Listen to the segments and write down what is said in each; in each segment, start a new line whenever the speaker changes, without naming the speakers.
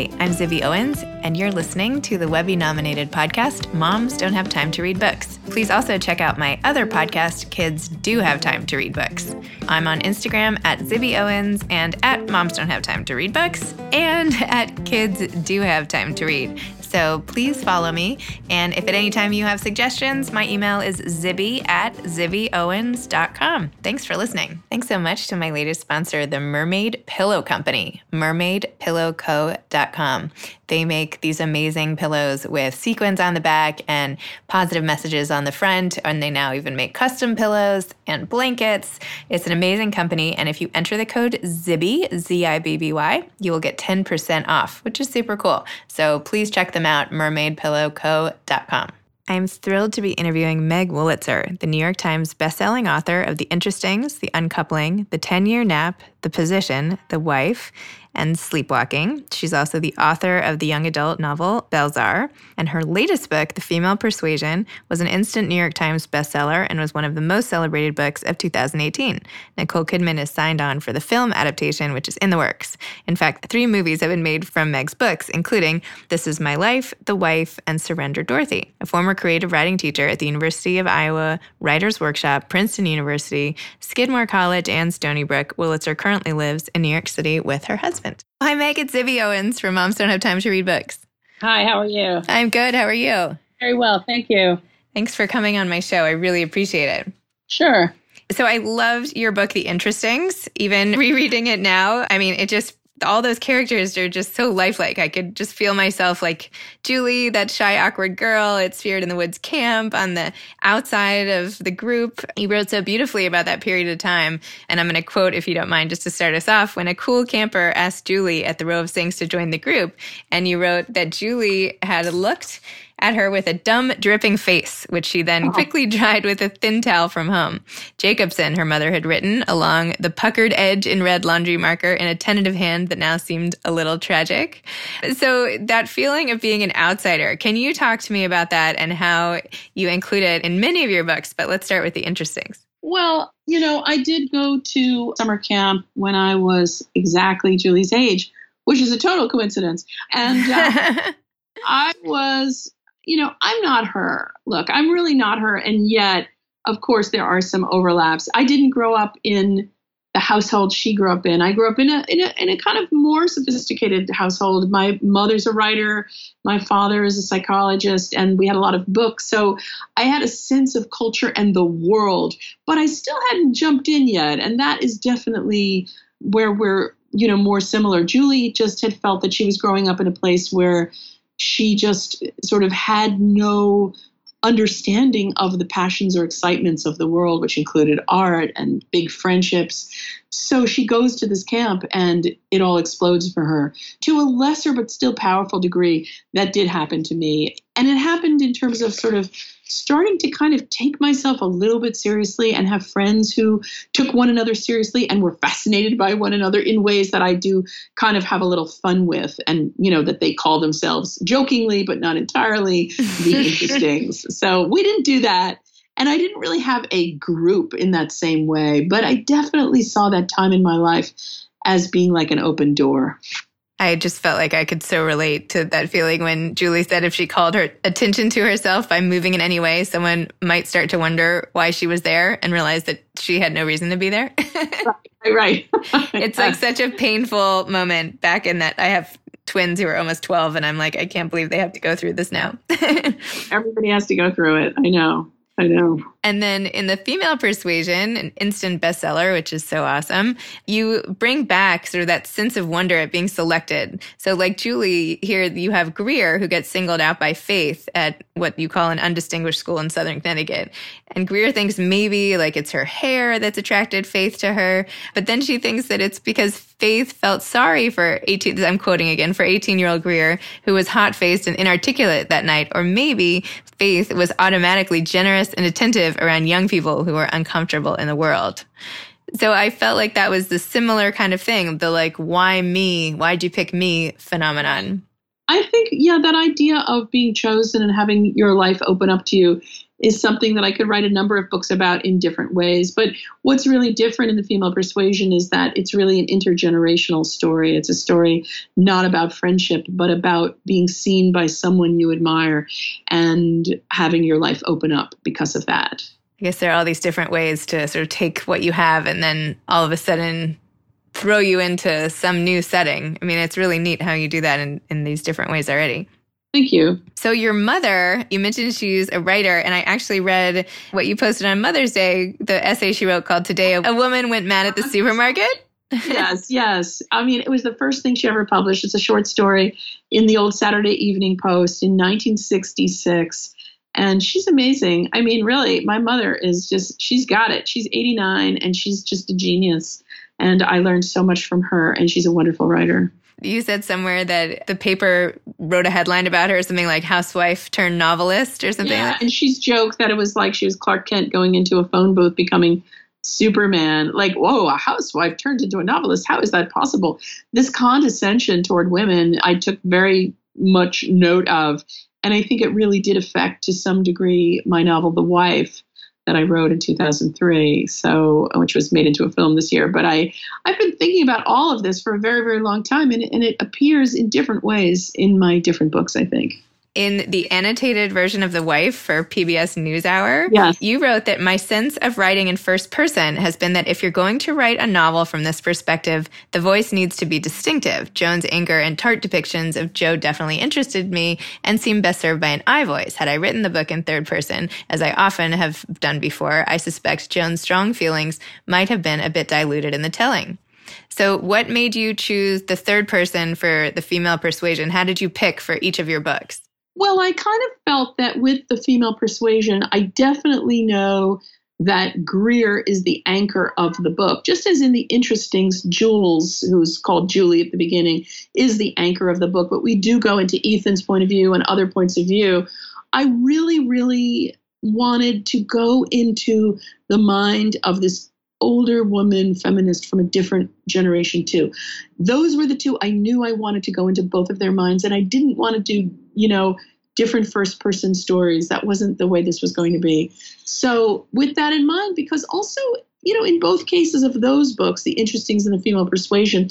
Hi, I'm Zibby Owens, and you're listening to the Webby nominated podcast, Moms Don't Have Time to Read Books. Please also check out my other podcast, Kids Do Have Time to Read Books. I'm on Instagram at Zibby Owens and at Moms Don't Have Time to Read Books and at Kids Do Have Time to Read. So please follow me. And if at any time you have suggestions, my email is zibby at zibbyowens.com. Thanks for listening. Thanks so much to my latest sponsor, the Mermaid Pillow Company, mermaidpillowco.com. They make these amazing pillows with sequins on the back and positive messages on the front. And they now even make custom pillows and blankets. It's an amazing company. And if you enter the code ZIBBY, Z I B B Y, you will get 10% off, which is super cool. So please check them out, mermaidpillowco.com. I'm thrilled to be interviewing Meg Wolitzer, the New York Times bestselling author of The Interestings, The Uncoupling, The 10 Year Nap, The Position, The Wife, and Sleepwalking. She's also the author of the young adult novel Belzhar, and her latest book, The Female Persuasion, was an instant New York Times bestseller and was one of the most celebrated books of 2018. Nicole Kidman is signed on for the film adaptation, which is in the works. In fact, three movies have been made from Meg's books, including This Is My Life, The Wife, and Surrender Dorothy. A former creative writing teacher at the University of Iowa Writers Workshop, Princeton University, Skidmore College, and Stony Brook, Wolitzer currently lives in New York City with her husband Hi, Meg. It's Zibby Owens from Moms Don't Have Time to Read Books.
Hi, how are you?
I'm good. How are you?
Very well. Thank you.
Thanks for coming on my show. I really appreciate it.
Sure.
So I loved your book, The Interestings. Even rereading it now, I mean, it just all those characters are just so lifelike. I could just feel myself like Julie, that shy, awkward girl at Spirit in the Woods camp on the outside of the group. You wrote so beautifully about that period of time. And I'm going to quote, if you don't mind, just to start us off. When a cool camper asked Julie at the Row of Sinks to join the group, and you wrote that Julie had looked at her with a dumb, dripping face, which she then oh. quickly dried with a thin towel from home. Jacobson, her mother had written along the puckered edge in red laundry marker in a tentative hand that now seemed a little tragic. So, that feeling of being an outsider, can you talk to me about that and how you include it in many of your books? But let's start with the interestings.
Well, you know, I did go to summer camp when I was exactly Julie's age, which is a total coincidence. And uh, I was you know, I'm not her. Look, I'm really not her. And yet, of course, there are some overlaps. I didn't grow up in the household she grew up in. I grew up in a, in a in a kind of more sophisticated household. My mother's a writer, my father is a psychologist, and we had a lot of books. So I had a sense of culture and the world, but I still hadn't jumped in yet. And that is definitely where we're, you know, more similar. Julie just had felt that she was growing up in a place where she just sort of had no understanding of the passions or excitements of the world, which included art and big friendships. So she goes to this camp and it all explodes for her to a lesser but still powerful degree. That did happen to me. And it happened in terms of sort of starting to kind of take myself a little bit seriously and have friends who took one another seriously and were fascinated by one another in ways that I do kind of have a little fun with and you know that they call themselves jokingly but not entirely the interestings. so we didn't do that and I didn't really have a group in that same way, but I definitely saw that time in my life as being like an open door.
I just felt like I could so relate to that feeling when Julie said if she called her attention to herself by moving in any way, someone might start to wonder why she was there and realize that she had no reason to be there.
right. right.
it's like such a painful moment back in that I have twins who are almost 12 and I'm like I can't believe they have to go through this now.
Everybody has to go through it. I know. I know.
And then in the female persuasion, an instant bestseller, which is so awesome, you bring back sort of that sense of wonder at being selected. So, like Julie, here you have Greer, who gets singled out by Faith at what you call an undistinguished school in Southern Connecticut. And Greer thinks maybe like it's her hair that's attracted Faith to her. But then she thinks that it's because Faith felt sorry for 18, I'm quoting again, for 18 year old Greer, who was hot faced and inarticulate that night. Or maybe Faith was automatically generous and attentive around young people who are uncomfortable in the world. So I felt like that was the similar kind of thing, the like, why me? Why'd you pick me phenomenon?
I think, yeah, that idea of being chosen and having your life open up to you is something that I could write a number of books about in different ways. But what's really different in the female persuasion is that it's really an intergenerational story. It's a story not about friendship, but about being seen by someone you admire and having your life open up because of that.
I guess there are all these different ways to sort of take what you have and then all of a sudden throw you into some new setting. I mean, it's really neat how you do that in, in these different ways already.
Thank you.
So, your mother, you mentioned she's a writer, and I actually read what you posted on Mother's Day, the essay she wrote called Today A Woman Went Mad at the Supermarket.
yes, yes. I mean, it was the first thing she ever published. It's a short story in the old Saturday Evening Post in 1966. And she's amazing. I mean, really, my mother is just, she's got it. She's 89 and she's just a genius. And I learned so much from her, and she's a wonderful writer.
You said somewhere that the paper wrote a headline about her, something like housewife turned novelist or something.
Yeah, and she's joked that it was like she was Clark Kent going into a phone booth becoming Superman. Like, whoa, a housewife turned into a novelist. How is that possible? This condescension toward women, I took very much note of. And I think it really did affect to some degree my novel, The Wife that I wrote in 2003, so which was made into a film this year. But I I've been thinking about all of this for a very very long time, and and it appears in different ways in my different books. I think
in the annotated version of The Wife for PBS NewsHour,
yes.
you wrote that my sense of writing in first person has been that if you're going to write a novel from this perspective, the voice needs to be distinctive. Joan's anger and tart depictions of Joe definitely interested me and seemed best served by an I voice. Had I written the book in third person, as I often have done before, I suspect Joan's strong feelings might have been a bit diluted in the telling. So, what made you choose the third person for the female persuasion? How did you pick for each of your books?
Well, I kind of felt that with the female persuasion, I definitely know that Greer is the anchor of the book. Just as in the Interestings, Jules, who's called Julie at the beginning, is the anchor of the book, but we do go into Ethan's point of view and other points of view. I really, really wanted to go into the mind of this older woman feminist from a different generation too. Those were the two I knew I wanted to go into both of their minds and I didn't want to do, you know, different first person stories. That wasn't the way this was going to be. So, with that in mind because also, you know, in both cases of those books, The Interestings and The Female Persuasion,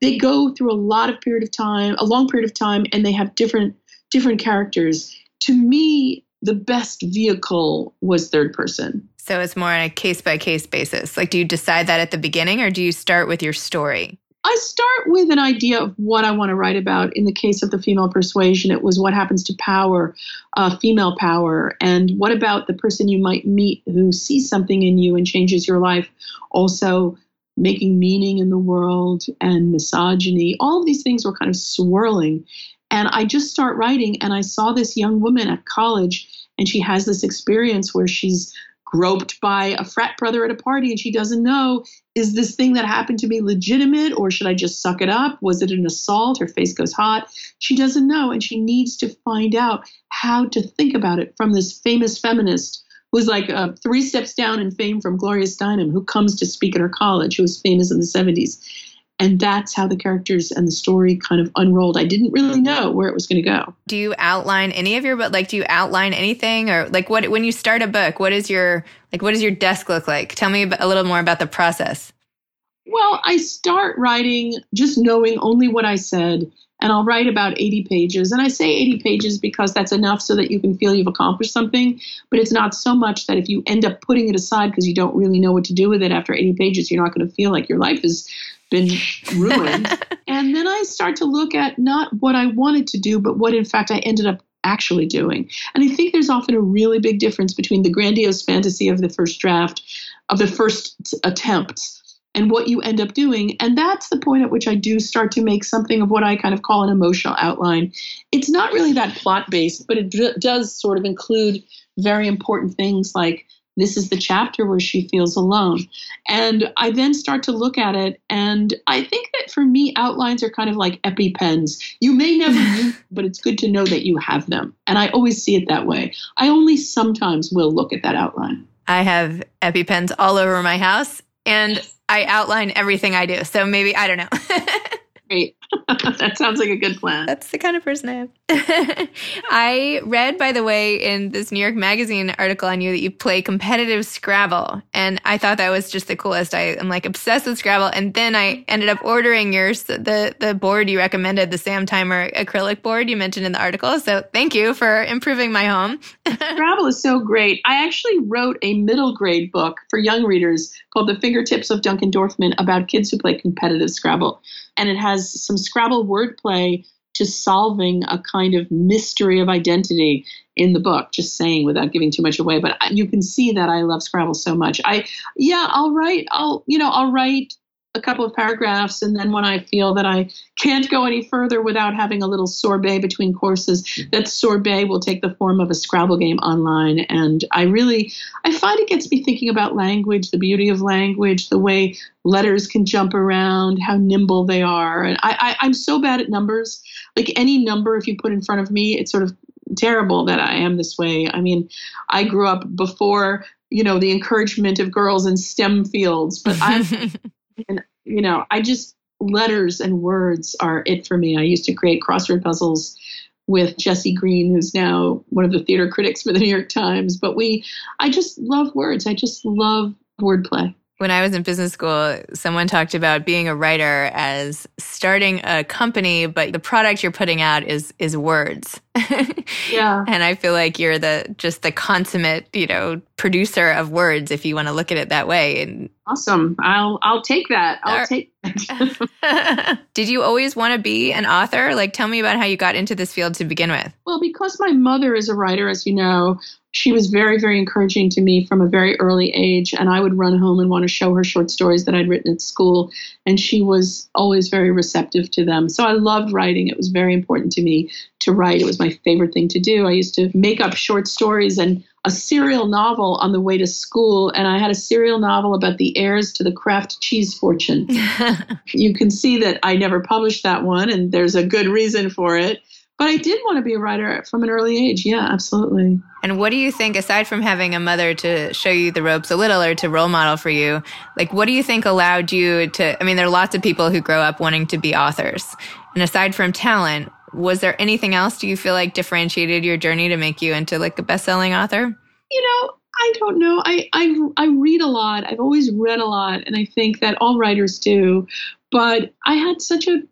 they go through a lot of period of time, a long period of time and they have different different characters. To me, the best vehicle was third person.
So it's more on a case by case basis. Like, do you decide that at the beginning or do you start with your story?
I start with an idea of what I want to write about. In the case of the female persuasion, it was what happens to power, uh, female power, and what about the person you might meet who sees something in you and changes your life. Also, making meaning in the world and misogyny. All of these things were kind of swirling. And I just start writing, and I saw this young woman at college, and she has this experience where she's groped by a frat brother at a party and she doesn't know is this thing that happened to me legitimate or should I just suck it up? Was it an assault? Her face goes hot. She doesn't know and she needs to find out how to think about it from this famous feminist who's like uh, three steps down in fame from Gloria Steinem, who comes to speak at her college, who was famous in the 70s and that's how the characters and the story kind of unrolled. I didn't really know where it was going to go.
Do you outline any of your but like do you outline anything or like what when you start a book, what is your like what does your desk look like? Tell me a little more about the process.
Well, I start writing just knowing only what I said and I'll write about 80 pages. And I say 80 pages because that's enough so that you can feel you've accomplished something. But it's not so much that if you end up putting it aside because you don't really know what to do with it after 80 pages, you're not going to feel like your life is been ruined. and then I start to look at not what I wanted to do, but what in fact I ended up actually doing. And I think there's often a really big difference between the grandiose fantasy of the first draft, of the first attempt, and what you end up doing. And that's the point at which I do start to make something of what I kind of call an emotional outline. It's not really that plot based, but it d- does sort of include very important things like this is the chapter where she feels alone. And I then start to look at it, and I think that for me, outlines are kind of like EpiPens. You may never use, but it's good to know that you have them. And I always see it that way. I only sometimes will look at that outline.
I have EpiPens all over my house, and I outline everything I do. So maybe, I don't know.
Great. that sounds like a good plan.
That's the kind of person I am. I read, by the way, in this New York Magazine article on you that you play competitive Scrabble. And I thought that was just the coolest. I am like obsessed with Scrabble. And then I ended up ordering yours, the, the board you recommended, the Sam Timer acrylic board you mentioned in the article. So thank you for improving my home.
Scrabble is so great. I actually wrote a middle grade book for young readers called The Fingertips of Duncan Dorfman about kids who play competitive Scrabble. And it has some Scrabble wordplay to solving a kind of mystery of identity in the book just saying without giving too much away. But you can see that i love scrabble so much. I yeah i'll write i'll you know i'll write a couple of paragraphs and then when i feel that i can't go any further without having a little sorbet between courses mm-hmm. that sorbet will take the form of a scrabble game online. And i really i find it gets me thinking about language the beauty of language the way letters can jump around how nimble they are. And I, I i'm so bad at numbers. Like any number if you put in front of me it's sort of terrible that i am this way. I mean i grew up before you know the encouragement of girls in stem fields but i'm and you know, I just letters and words are it for me. I used to create crossword puzzles with Jesse Green, who's now one of the theater critics for the New York Times. But we, I just love words. I just love wordplay
when I was in business school, someone talked about being a writer as starting a company, but the product you're putting out is is words.
yeah.
And I feel like you're the just the consummate, you know, producer of words if you want to look at it that way. And
awesome. I'll I'll take that. I'll take
Did you always want to be an author? Like tell me about how you got into this field to begin with.
Well, because my mother is a writer, as you know, she was very, very encouraging to me from a very early age. And I would run home and want to show her short stories that I'd written at school. And she was always very receptive to them. So I loved writing. It was very important to me to write. It was my favorite thing to do. I used to make up short stories and a serial novel on the way to school. And I had a serial novel about the heirs to the Kraft cheese fortune. you can see that I never published that one, and there's a good reason for it but I did want to be a writer from an early age. Yeah, absolutely.
And what do you think, aside from having a mother to show you the ropes a little or to role model for you, like what do you think allowed you to? I mean, there are lots of people who grow up wanting to be authors. And aside from talent, was there anything else do you feel like differentiated your journey to make you into like a best selling author?
You know, I don't know. I, I I read a lot. I've always read a lot, and I think that all writers do. But I had such a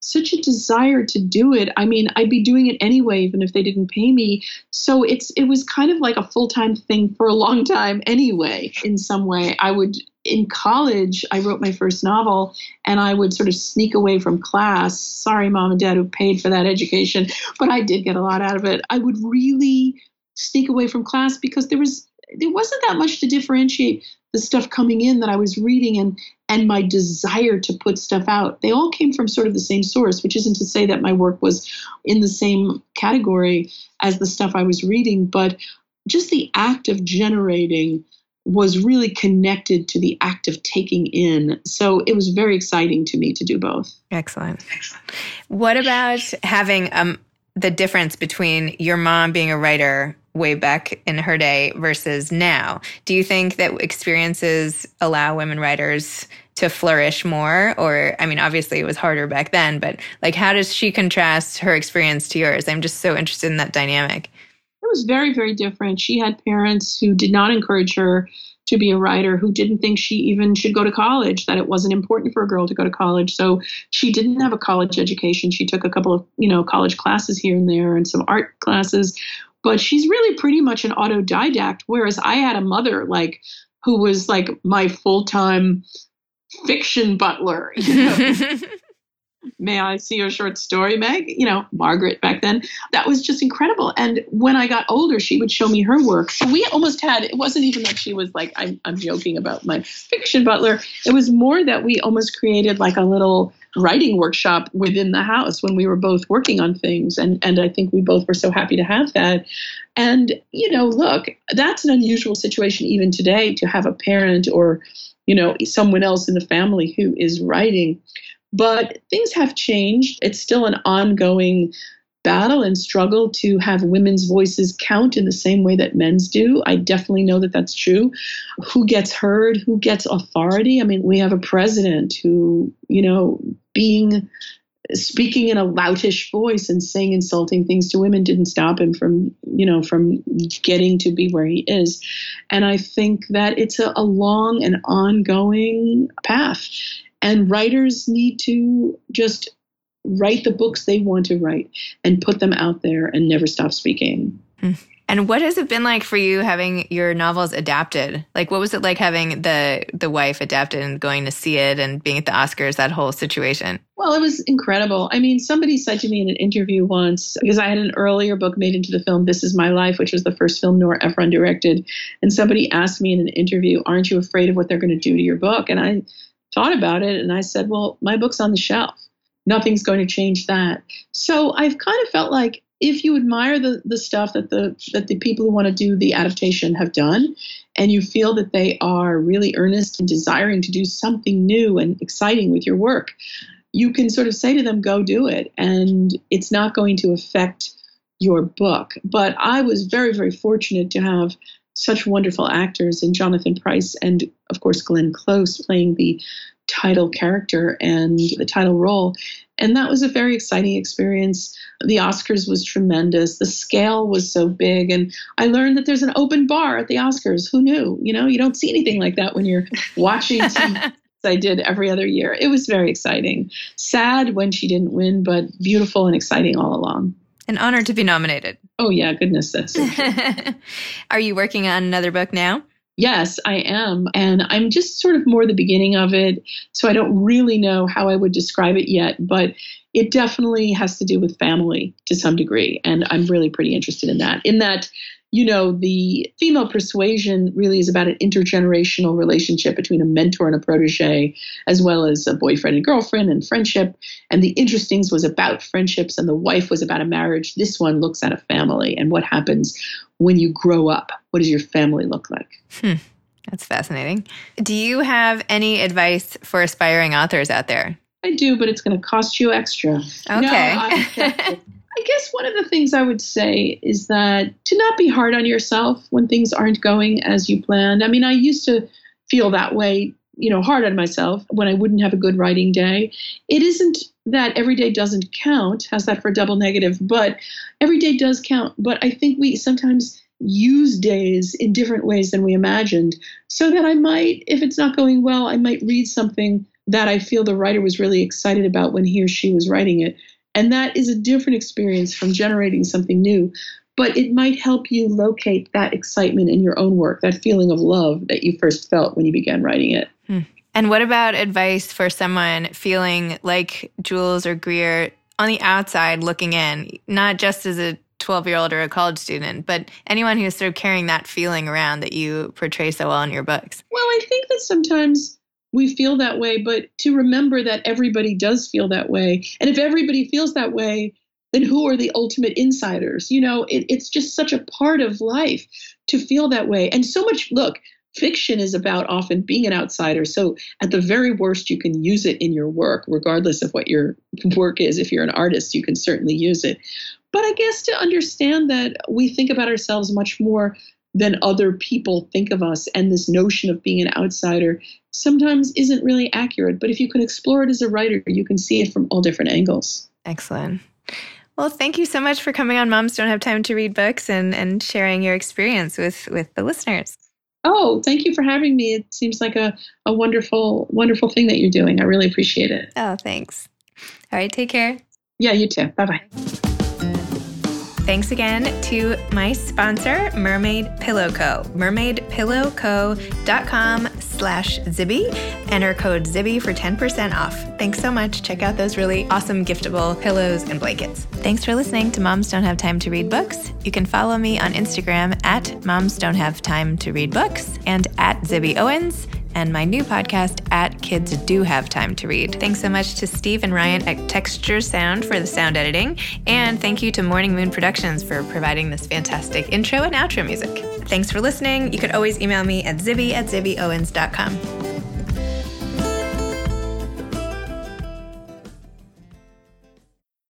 such a desire to do it. I mean, I'd be doing it anyway, even if they didn't pay me. So it's it was kind of like a full time thing for a long time anyway. In some way, I would in college I wrote my first novel, and I would sort of sneak away from class. Sorry, mom and dad who paid for that education, but I did get a lot out of it. I would really sneak away from class because there was there wasn't that much to differentiate the stuff coming in that I was reading and and my desire to put stuff out. They all came from sort of the same source, which isn't to say that my work was in the same category as the stuff I was reading, but just the act of generating was really connected to the act of taking in. So it was very exciting to me to do both.
Excellent. What about having um, the difference between your mom being a writer way back in her day versus now. Do you think that experiences allow women writers to flourish more? Or, I mean, obviously it was harder back then, but like, how does she contrast her experience to yours? I'm just so interested in that dynamic.
It was very, very different. She had parents who did not encourage her to be a writer who didn't think she even should go to college that it wasn't important for a girl to go to college so she didn't have a college education she took a couple of you know college classes here and there and some art classes but she's really pretty much an autodidact. Whereas I had a mother like who was like my full time fiction butler. You know? May I see your short story, Meg? You know, Margaret back then. That was just incredible. And when I got older, she would show me her work. So we almost had, it wasn't even that she was like, I'm, I'm joking about my fiction butler. It was more that we almost created like a little writing workshop within the house when we were both working on things. And, and I think we both were so happy to have that. And, you know, look, that's an unusual situation even today to have a parent or, you know, someone else in the family who is writing. But things have changed. It's still an ongoing battle and struggle to have women's voices count in the same way that men's do. I definitely know that that's true. Who gets heard? Who gets authority? I mean, we have a president who, you know, being speaking in a loutish voice and saying insulting things to women didn't stop him from you know from getting to be where he is and i think that it's a, a long and ongoing path and writers need to just write the books they want to write and put them out there and never stop speaking
mm. And what has it been like for you having your novels adapted? Like, what was it like having the the wife adapted and going to see it and being at the Oscars? That whole situation.
Well, it was incredible. I mean, somebody said to me in an interview once because I had an earlier book made into the film "This Is My Life," which was the first film Nora Ephron directed, and somebody asked me in an interview, "Aren't you afraid of what they're going to do to your book?" And I thought about it, and I said, "Well, my book's on the shelf." Nothing's going to change that. So I've kind of felt like if you admire the the stuff that the that the people who want to do the adaptation have done and you feel that they are really earnest and desiring to do something new and exciting with your work you can sort of say to them go do it and it's not going to affect your book but i was very very fortunate to have such wonderful actors in jonathan pryce and of course glenn close playing the title character and the title role and that was a very exciting experience. The Oscars was tremendous. The scale was so big. And I learned that there's an open bar at the Oscars. Who knew? You know, you don't see anything like that when you're watching TV. I did every other year. It was very exciting. Sad when she didn't win, but beautiful and exciting all along.
An honor to be nominated.
Oh, yeah, goodness. That's so
Are you working on another book now?
Yes, I am. And I'm just sort of more the beginning of it. So I don't really know how I would describe it yet, but it definitely has to do with family to some degree. And I'm really pretty interested in that. In that, you know, the female persuasion really is about an intergenerational relationship between a mentor and a protege, as well as a boyfriend and girlfriend and friendship. And the interestings was about friendships, and the wife was about a marriage. This one looks at a family and what happens when you grow up. What does your family look like?
Hmm. That's fascinating. Do you have any advice for aspiring authors out there?
I do, but it's going to cost you extra.
Okay. No,
I guess one of the things I would say is that to not be hard on yourself when things aren't going as you planned. I mean, I used to feel that way, you know, hard on myself when I wouldn't have a good writing day. It isn't that every day doesn't count. How's that for a double negative? But every day does count. But I think we sometimes use days in different ways than we imagined. So that I might, if it's not going well, I might read something that I feel the writer was really excited about when he or she was writing it. And that is a different experience from generating something new. But it might help you locate that excitement in your own work, that feeling of love that you first felt when you began writing it.
Hmm. And what about advice for someone feeling like Jules or Greer on the outside looking in, not just as a 12 year old or a college student, but anyone who's sort of carrying that feeling around that you portray so well in your books?
Well, I think that sometimes we feel that way, but to remember that everybody does feel that way. And if everybody feels that way, then who are the ultimate insiders? You know, it, it's just such a part of life to feel that way. And so much, look, fiction is about often being an outsider. So at the very worst, you can use it in your work, regardless of what your work is. If you're an artist, you can certainly use it. But I guess to understand that we think about ourselves much more than other people think of us. And this notion of being an outsider sometimes isn't really accurate. But if you can explore it as a writer, you can see it from all different angles.
Excellent. Well, thank you so much for coming on Moms Don't Have Time to Read Books and, and sharing your experience with, with the listeners.
Oh, thank you for having me. It seems like a, a wonderful, wonderful thing that you're doing. I really appreciate it.
Oh, thanks. All right, take care.
Yeah, you too. Bye bye.
Thanks again to my sponsor, Mermaid Pillow Co. Mermaidpillowco.com slash Zibby. Enter code Zibby for 10% off. Thanks so much. Check out those really awesome giftable pillows and blankets. Thanks for listening to Moms Don't Have Time to Read Books. You can follow me on Instagram at Moms Don't Have Time to Read Books and at Zibby Owens and my new podcast at Kids Do Have Time to Read. Thanks so much to Steve and Ryan at Texture Sound for the sound editing, and thank you to Morning Moon Productions for providing this fantastic intro and outro music. Thanks for listening. You could always email me at zibby at zibbyowens.com.